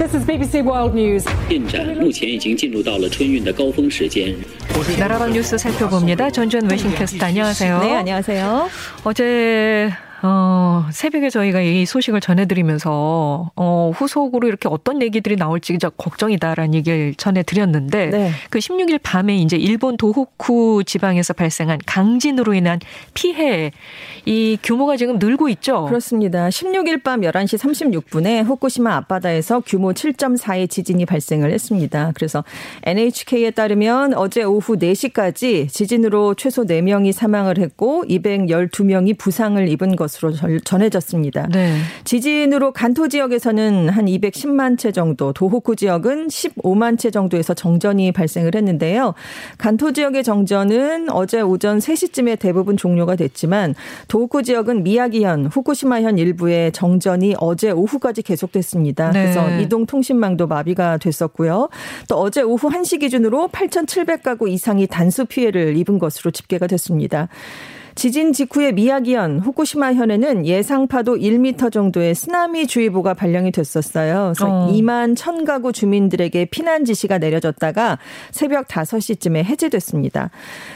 This is BBC World News. 나라방 뉴스 살펴봅니다. 전주현 웨싱캐스터 안녕하세요. 네, 안녕하세요. 어제 어, 새벽에 저희가 이 소식을 전해드리면서, 어, 후속으로 이렇게 어떤 얘기들이 나올지 걱정이다라는 얘기를 전해드렸는데, 네. 그 16일 밤에 이제 일본 도호쿠 지방에서 발생한 강진으로 인한 피해, 이 규모가 지금 늘고 있죠? 그렇습니다. 16일 밤 11시 36분에 후쿠시마 앞바다에서 규모 7.4의 지진이 발생을 했습니다. 그래서 NHK에 따르면 어제 오후 4시까지 지진으로 최소 4명이 사망을 했고, 212명이 부상을 입은 것 것으로 전해졌습니다. 네. 지진으로 간토 지역에서는 한 210만 채 정도, 도호쿠 지역은 15만 채 정도에서 정전이 발생을 했는데요. 간토 지역의 정전은 어제 오전 3시쯤에 대부분 종료가 됐지만 도호쿠 지역은 미야기현, 후쿠시마현 일부의 정전이 어제 오후까지 계속됐습니다. 네. 그래서 이동 통신망도 마비가 됐었고요. 또 어제 오후 1시 기준으로 8,700가구 이상이 단수 피해를 입은 것으로 집계가 됐습니다. 지진 직후에 미야기현, 후쿠시마 현에는 예상 파도 1m 정도의 쓰나미 주의보가 발령이 됐었어요. 그래서 어. 2만 1000가구 주민들에게 피난 지시가 내려졌다가 새벽 5시쯤에 해제됐습니다.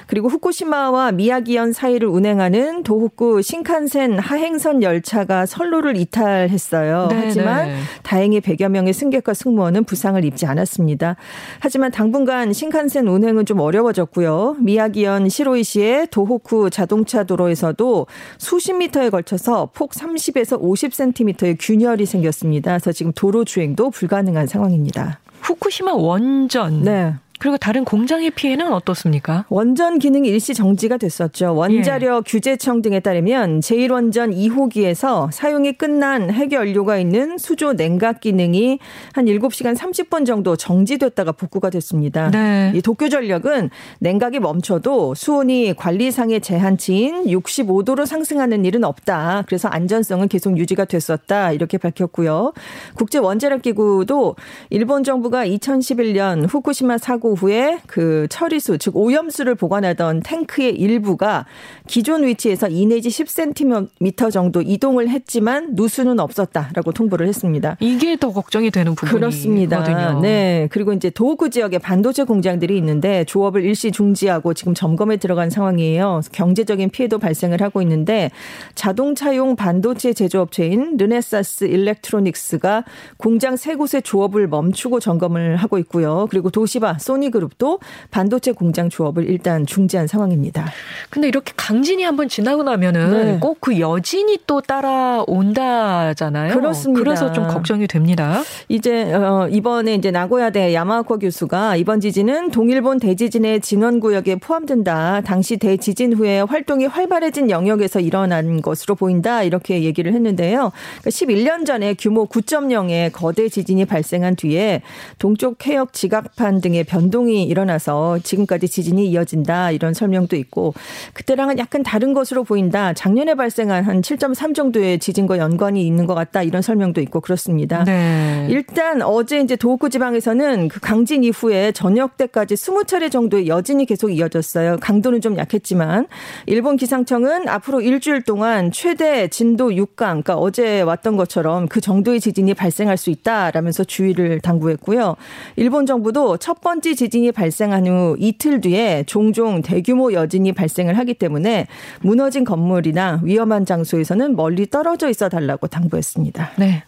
그리고 후쿠시마와 미야기현 사이를 운행하는 도호쿠 신칸센 하행선 열차가 선로를 이탈했어요. 네네. 하지만 네. 다행히 100여 명의 승객과 승무원은 부상을 입지 않았습니다. 하지만 당분간 신칸센 운행은 좀 어려워졌고요. 미야기현 시로이시의 도호쿠 자동 자동차 도로에서도 수십 미터에 걸쳐서 폭 30에서 50cm의 균열이 생겼습니다. 그래서 지금 도로 주행도 불가능한 상황입니다. 후쿠시마 원전. 네. 그리고 다른 공장의 피해는 어떻습니까? 원전 기능이 일시 정지가 됐었죠. 원자력 예. 규제청 등에 따르면 제1원전 2호기에서 사용이 끝난 핵연료가 있는 수조 냉각 기능이 한 7시간 30분 정도 정지됐다가 복구가 됐습니다. 네. 이 도쿄 전력은 냉각이 멈춰도 수온이 관리상의 제한치인 65도로 상승하는 일은 없다. 그래서 안전성은 계속 유지가 됐었다. 이렇게 밝혔고요. 국제 원자력 기구도 일본 정부가 2011년 후쿠시마 사고 사고 후에 그 처리수 즉 오염수를 보관하던 탱크의 일부가 기존 위치에서 2 내지 10cm 정도 이동을 했지만 누수는 없었다라고 통보를 했습니다. 이게 더 걱정이 되는 부분이거든요. 그렇습니다. 네. 그리고 이제 도구 지역에 반도체 공장들이 있는데 조업을 일시 중지하고 지금 점검에 들어간 상황이에요. 경제적인 피해도 발생을 하고 있는데 자동차용 반도체 제조업체인 르네사스 일렉트로닉스가 공장 세 곳의 조업을 멈추고 점검을 하고 있고요. 그리고 도시바, 소니 그룹도 반도체 공장 조업을 일단 중지한 상황입니다. 근데 이렇게 강진이 한번 지나고 나면은 네. 꼭그 여진이 또 따라온다잖아요. 그렇습니다. 그래서 좀 걱정이 됩니다. 이제 어 이번에 이제 나고야대 야마코 교수가 이번 지진은 동일본 대지진의 진원 구역에 포함된다. 당시 대지진 후에 활동이 활발해진 영역에서 일어난 것으로 보인다. 이렇게 얘기를 했는데요. 그러니까 11년 전에 규모 9.0의 거대 지진이 발생한 뒤에 동쪽 해역 지각판 등의 변 동이 일어나서 지금까지 지진이 이어진다 이런 설명도 있고 그때랑은 약간 다른 것으로 보인다. 작년에 발생한 한 7.3 정도의 지진과 연관이 있는 것 같다 이런 설명도 있고 그렇습니다. 네. 일단 어제 이제 도호쿠 지방에서는 그 강진 이후에 저녁 때까지 20차례 정도의 여진이 계속 이어졌어요. 강도는 좀 약했지만 일본 기상청은 앞으로 일주일 동안 최대 진도 6강 그러니까 어제 왔던 것처럼 그 정도의 지진이 발생할 수 있다라면서 주의를 당부했고요. 일본 정부도 첫 번째 지진이 발생한 후 이틀 뒤에 종종 대규모 여진이 발생을 하기 때문에 무너진 건물이나 위험한 장소에서는 멀리 떨어져 있어 달라고 당부했습니다. 네.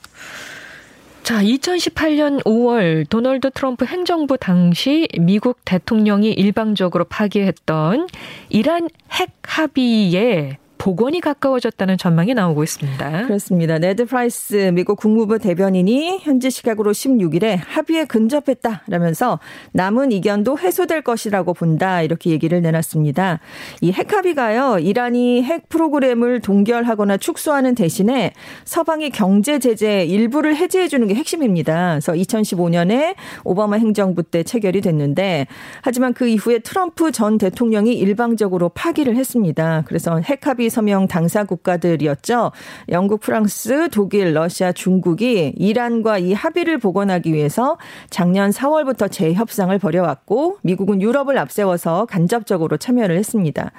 자, 2018년 5월 도널드 트럼프 행정부 당시 미국 대통령이 일방적으로 파기했던 이란 핵 합의에 복원이 가까워졌다는 전망이 나오고 있습니다. 그렇습니다. 네드 프라이스 미국 국무부 대변인이 현지 시각으로 16일에 합의에 근접했다라면서 남은 이견도 해소될 것이라고 본다 이렇게 얘기를 내놨습니다. 이 핵합의가요 이란이 핵 프로그램을 동결하거나 축소하는 대신에 서방이 경제 제재 일부를 해제해 주는 게 핵심입니다. 그래서 2015년에 오바마 행정부 때 체결이 됐는데 하지만 그 이후에 트럼프 전 대통령이 일방적으로 파기를 했습니다. 그래서 핵합의 서명 당사 국가들이었죠. 영국, 프랑스, 독일, 러시아, 중국이 이란과 이 합의를 복원하기 위해서 작년 4월부터 재협상을 벌여왔고 미국은 유럽을 앞세워서 간접적으로 참여를 했습니다.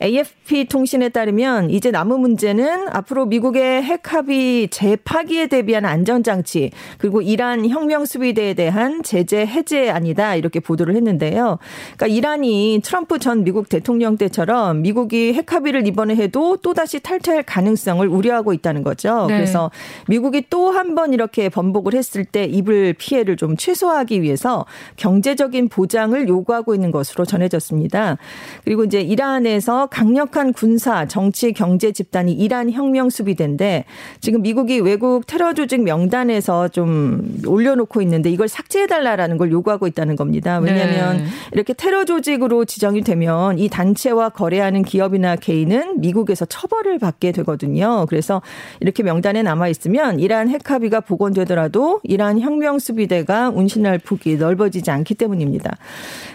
AFP 통신에 따르면 이제 남은 문제는 앞으로 미국의 핵 합의 재파기에 대비한 안전장치 그리고 이란 혁명 수비대에 대한 제재 해제아니다 이렇게 보도를 했는데요. 그러니까 이란이 트럼프 전 미국 대통령 때처럼 미국이 핵 합의를 이번에 해도 또다시 탈퇴할 가능성을 우려하고 있다는 거죠. 네. 그래서 미국이 또 한 번 이렇게 번복을 했을 때 입을 피해를 좀 최소화하기 위해서 경제적인 보장을 요구하고 있는 것으로 전해졌습니다. 그리고 이제 이란에서 강력한 군사, 정치, 경제 집단이 이란 혁명 수비대인데 지금 미국이 외국 테러 조직 명단에서 좀 올려놓고 있는데 이걸 삭제해달라라는 걸 요구하고 있다는 겁니다. 왜냐하면 네. 이렇게 테러 조직으로 지정이 되면 이 단체와 거래하는 기업이나 개인은 미국에서 처벌을 받게 되거든요. 그래서 이렇게 명단에 남아 있으면 이란 핵 합의가 복원되더라도 이란 혁명 수비대가 운신할 폭이 넓어지지 않기 때문입니다.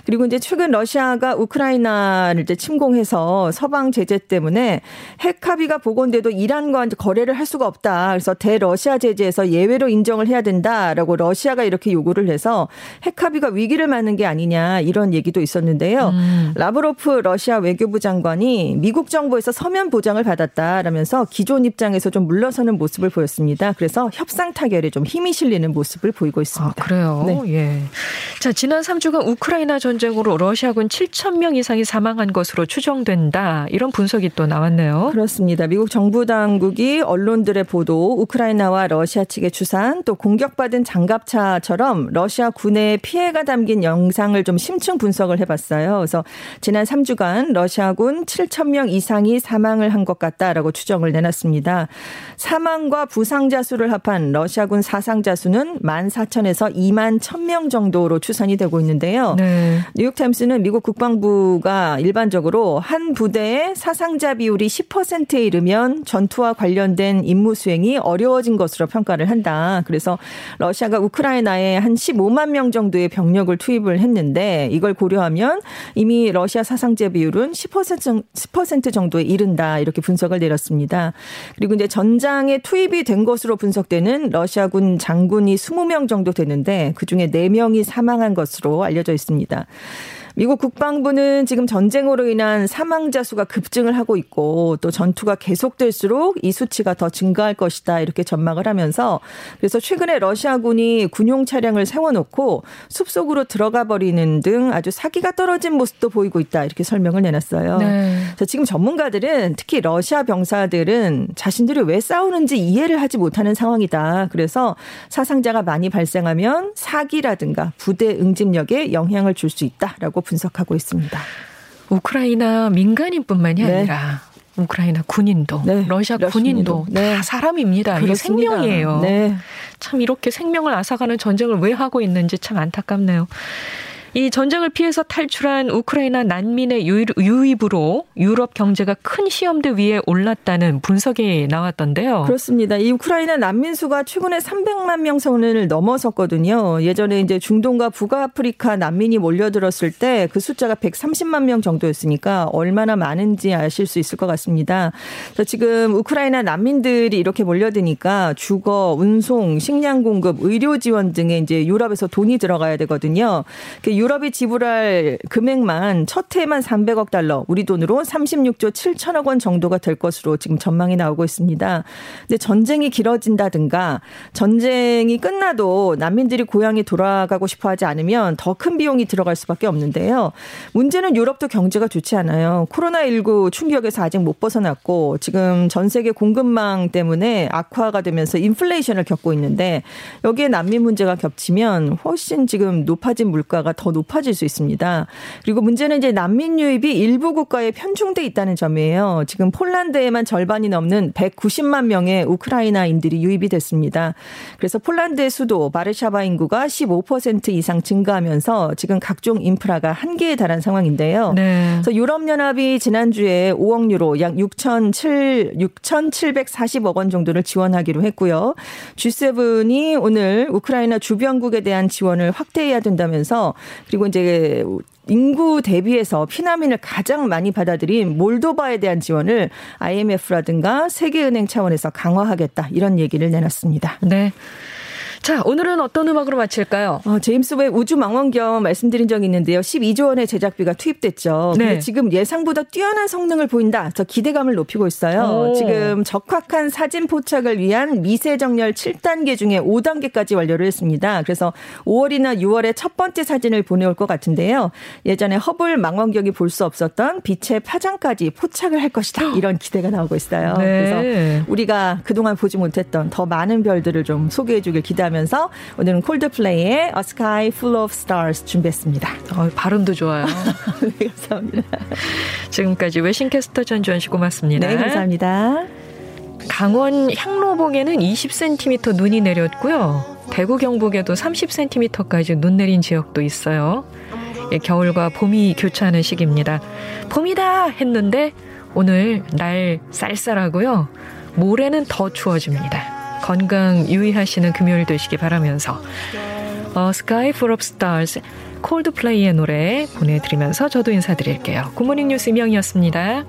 그리고 이제 최근 러시아가 우크라이나를 이제 침공해서 서방 제재 때문에 핵 합의가 복원돼도 이란과 거래를 할 수가 없다. 그래서 대러시아 제재에서 예외로 인정을 해야 된다라고 러시아가 이렇게 요구를 해서 핵 합의가 위기를 맞는 게 아니냐 이런 얘기도 있었는데요. 음. 라브로프 러시아 외교부 장관이 미국 정부에서 서면 보장을 받았다라면서 기존 입장에서 좀 물러서는 모습을 보였습니다. 그래서 협상 타결에 좀 힘이 실리는 모습을 보이고 있습니다. 아, 그래요. 네. 예. 자, 지난 3주간 우크라이나 전쟁으로 러시아군 7천 명 이상이 사망한 것으로 추정된다. 이런 분석이 또 나왔네요. 그렇습니다. 미국 정부 당국이 언론들의 보도, 우크라이나와 러시아 측의 추산, 또 공격받은 장갑차처럼 러시아 군의 피해가 담긴 영상을 좀 심층 분석을 해봤어요. 그래서 지난 3주간 러시아군 7천 명 이상이 사망을 한 것 같다라고 추정을 내놨습니다. 사망과 부상자 수를 합한 러시아군 사상자 수는 1만 4천에서 2만 1천명 정도로 추산이 되고 있는데요. 네. 뉴욕타임스는 미국 국방부가 일반적으로 한 부대의 사상자 비율이 10%에 이르면 전투와 관련된 임무 수행이 어려워진 것으로 평가를 한다. 그래서 러시아가 우크라이나에 한 15만 명 정도의 병력을 투입을 했는데 이걸 고려하면 이미 러시아 사상자 비율은 10% 10% 정도에 이 른다 이렇게 분석을 내렸습니다. 그리고 이제 전장에 투입이 된 것으로 분석되는 러시아군 장군이 20명 정도 되는데 그 중에 4명이 사망한 것으로 알려져 있습니다. 미국 국방부는 지금 전쟁으로 인한 사망자 수가 급증을 하고 있고 또 전투가 계속될수록 이 수치가 더 증가할 것이다 이렇게 전망을 하면서 그래서 최근에 러시아군이 군용 차량을 세워놓고 숲속으로 들어가 버리는 등 아주 사기가 떨어진 모습도 보이고 있다 이렇게 설명을 내놨어요. 네. 그래서 지금 전문가들은 특히 러시아 병사들은 자신들이 왜 싸우는지 이해를 하지 못하는 상황이다. 그래서 사상자가 많이 발생하면 사기라든가 부대 응집력에 영향을 줄 수 있다라고 분석하고 있습니다. 우크라이나 민간인뿐만이 네. 아니라 우크라이나 군인도 네. 러시아 군인도 네. 다 사람입니다. 이게 생명이에요. 네. 참 이렇게 생명을 앗아가는 전쟁을 왜 하고 있는지 참 안타깝네요. 이 전쟁을 피해서 탈출한 우크라이나 난민의 유입으로 유럽 경제가 큰 시험대 위에 올랐다는 분석이 나왔던데요. 그렇습니다. 이 우크라이나 난민 수가 최근에 300만 명 선을 넘어섰거든요. 예전에 이제 중동과 북아프리카 난민이 몰려들었을 때 그 숫자가 130만 명 정도였으니까 얼마나 많은지 아실 수 있을 것 같습니다. 그래서 지금 우크라이나 난민들이 이렇게 몰려드니까 주거, 운송, 식량 공급, 의료 지원 등에 이제 유럽에서 돈이 들어가야 되거든요. 유럽이 지불할 금액만 첫 해만 300억 달러, 우리 돈으로 36조 7천억 원 정도가 될 것으로 지금 전망이 나오고 있습니다. 근데 전쟁이 길어진다든가 전쟁이 끝나도 난민들이 고향에 돌아가고 싶어 하지 않으면 더 큰 비용이 들어갈 수밖에 없는데요. 문제는 유럽도 경제가 좋지 않아요. 코로나19 충격에서 아직 못 벗어났고 지금 전 세계 공급망 때문에 악화가 되면서 인플레이션을 겪고 있는데 여기에 난민 문제가 겹치면 훨씬 지금 높아진 물가가 더 높아질 수 있습니다. 그리고 문제는 이제 난민 유입이 일부 국가에 편중돼 있다는 점이에요. 지금 폴란드에만 절반이 넘는 190만 명의 우크라이나인들이 유입이 됐습니다. 그래서 폴란드의 수도 바르샤바 인구가 15% 이상 증가하면서 지금 각종 인프라가 한계에 달한 상황인데요. 네. 그래서 유럽연합이 지난주에 5억 유로 약 6,700, 6,740억 원 정도를 지원하기로 했고요. G7이 오늘 우크라이나 주변국에 대한 지원을 확대해야 된다면서 그리고 이제 인구 대비해서 피난민을 가장 많이 받아들인 몰도바에 대한 지원을 IMF라든가 세계은행 차원에서 강화하겠다 이런 얘기를 내놨습니다. 네. 자, 오늘은 어떤 음악으로 마칠까요? 어, 제임스 웹 우주 망원경 말씀드린 적이 있는데요. 12조 원의 제작비가 투입됐죠. 네. 근데 지금 예상보다 뛰어난 성능을 보인다. 저 기대감을 높이고 있어요. 오. 지금 적확한 사진 포착을 위한 미세 정렬 7단계 중에 5단계까지 완료를 했습니다. 그래서 5월이나 6월에 첫 번째 사진을 보내올 것 같은데요. 예전에 허블 망원경이 볼 수 없었던 빛의 파장까지 포착을 할 것이다. 이런 기대가 나오고 있어요. 네. 그래서 우리가 그동안 보지 못했던 더 많은 별들을 좀 소개해 주길 기대합니다. 하면서 오늘은 콜드플레이의 A Sky Full of Stars 준비했습니다. 어, 발음도 좋아요. 네, 감사합니다. 지금까지 외신캐스터 전주현 씨 고맙습니다. 네, 감사합니다. 강원 향로봉에는 20cm 눈이 내렸고요. 대구 경북에도 30cm까지 눈 내린 지역도 있어요. 예, 겨울과 봄이 교차하는 시기입니다. 봄이다 했는데 오늘 날 쌀쌀하고요. 모레는 더 추워집니다. 건강 유의하시는 금요일 되시기 바라면서 어, Sky Full of Stars 콜드플레이의 노래 보내드리면서 저도 인사드릴게요. 굿모닝 뉴스 이명이었습니다.